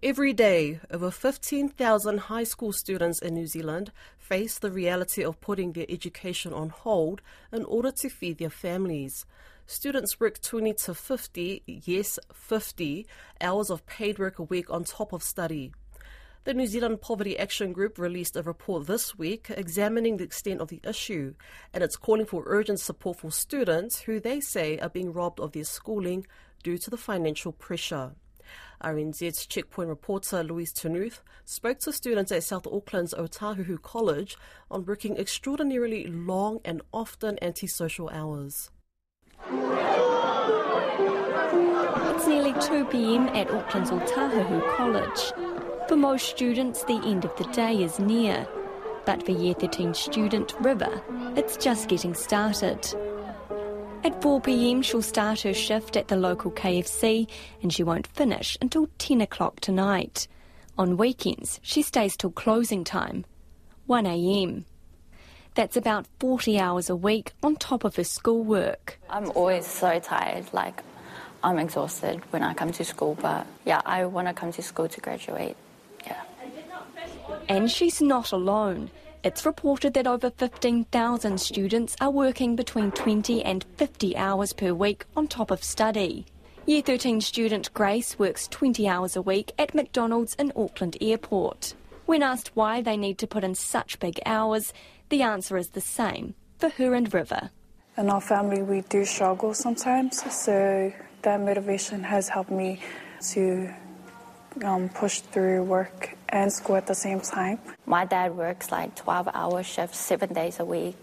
Every day, over 15,000 high school students in New Zealand face the reality of putting their education on hold in order to feed their families. Students work 20 to 50, yes, 50 hours of paid work a week on top of study. The New Zealand Poverty Action Group released a report this week examining the extent of the issue, and it's calling for urgent support for students who they say are being robbed of their schooling due to the financial pressure. RNZ's Checkpoint reporter Louise Ternouth spoke to students at South Auckland's Otahuhu College on working extraordinarily long and often antisocial hours. It's nearly 2 pm at Auckland's Otahuhu College. For most students, the end of the day is near. But for Year 13 student River, it's just getting started. At 4pm, she'll start her shift at the local KFC and she won't finish until 10 o'clock tonight. On weekends, she stays till closing time, 1am. That's about 40 hours a week on top of her schoolwork. I'm always so tired, like, I'm exhausted when I come to school, but yeah, I want to come to school to graduate. Yeah. And she's not alone. It's reported that over 15,000 students are working between 20 and 50 hours per week on top of study. Year 13 student Grace works 20 hours a week at McDonald's in Auckland Airport. When asked why they need to put in such big hours, the answer is the same for her and River. In our family, we do struggle sometimes, so that motivation has helped me to um, push through work and school at the same time. My dad works like 12 hour shifts, seven days a week.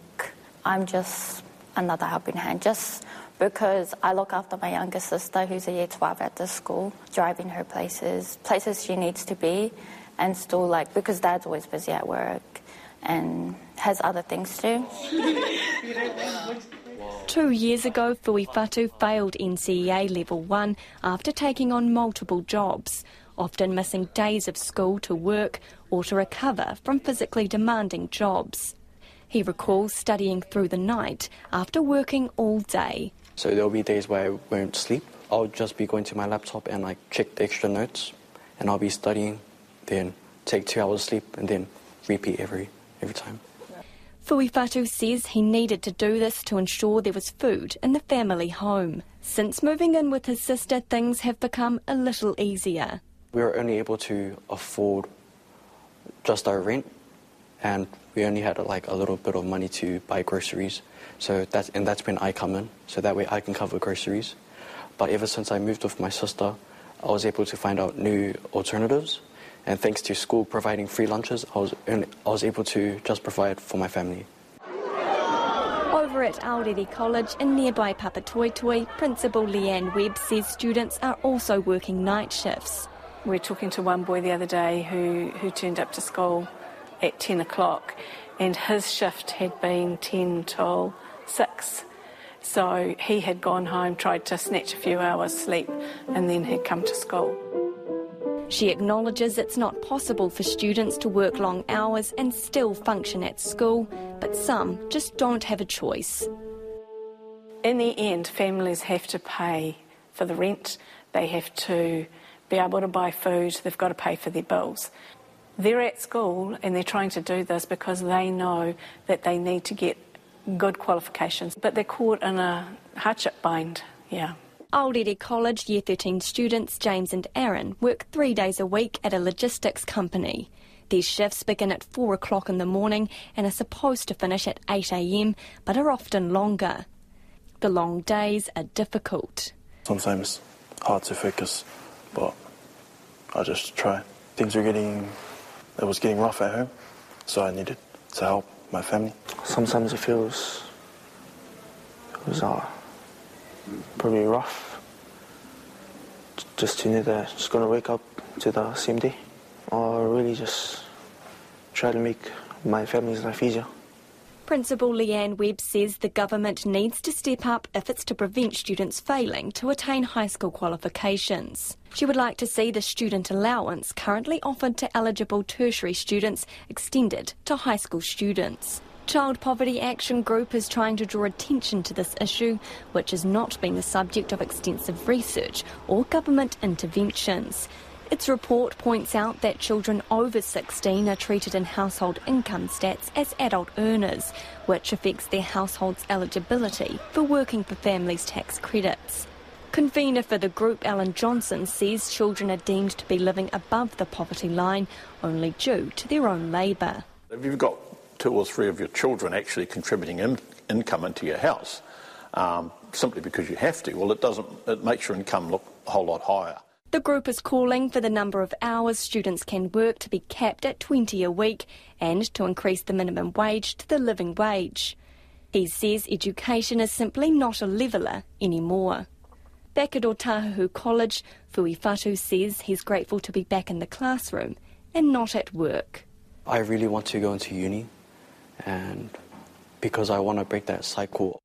I'm just another helping hand, just because I look after my younger sister who's a year 12 at the school, driving her places, places she needs to be, and still like, because dad's always busy at work and has other things to do. Two years ago, Fuifatu failed NCEA Level 1 after taking on multiple jobs often missing days of school to work or to recover from physically demanding jobs. He recalls studying through the night after working all day. So there'll be days where I won't sleep. I'll just be going to my laptop and like check the extra notes, and I'll be studying, then take two hours sleep, and then repeat every every time. Fuifatu says he needed to do this to ensure there was food in the family home. Since moving in with his sister, things have become a little easier we were only able to afford just our rent, and we only had like a little bit of money to buy groceries. So that's and that's when I come in, so that way I can cover groceries. But ever since I moved with my sister, I was able to find out new alternatives, and thanks to school providing free lunches, I was only, I was able to just provide for my family. Over at Aorere College in nearby Papatoetoe, Principal Leanne Webb says students are also working night shifts. We were talking to one boy the other day who, who turned up to school at 10 o'clock and his shift had been 10 till 6. So he had gone home, tried to snatch a few hours sleep, and then had come to school. She acknowledges it's not possible for students to work long hours and still function at school, but some just don't have a choice. In the end, families have to pay for the rent, they have to be able to buy food, they've got to pay for their bills. They're at school and they're trying to do this because they know that they need to get good qualifications, but they're caught in a hardship bind, yeah. Aorere College Year 13 students James and Aaron work three days a week at a logistics company. These shifts begin at 4 o'clock in the morning and are supposed to finish at 8am, but are often longer. The long days are difficult. Sometimes hard to focus but I just try. Things were getting, it was getting rough at home, so I needed to help my family. Sometimes it feels, it was uh, probably rough. Just to know that just gonna wake up to the same day, or really just try to make my family's life easier. Principal Leanne Webb says the government needs to step up if it's to prevent students failing to attain high school qualifications. She would like to see the student allowance currently offered to eligible tertiary students extended to high school students. Child Poverty Action Group is trying to draw attention to this issue, which has not been the subject of extensive research or government interventions. Its report points out that children over 16 are treated in household income stats as adult earners, which affects their household's eligibility for working for families' tax credits. Convener for the group, Alan Johnson, says children are deemed to be living above the poverty line only due to their own labour. If you've got two or three of your children actually contributing in, income into your house, um, simply because you have to, well, it doesn't. It makes your income look a whole lot higher. The group is calling for the number of hours students can work to be capped at 20 a week and to increase the minimum wage to the living wage. He says education is simply not a leveller anymore. Back at Otahuhu College, Fui Fatu says he's grateful to be back in the classroom and not at work. I really want to go into uni, and because I want to break that cycle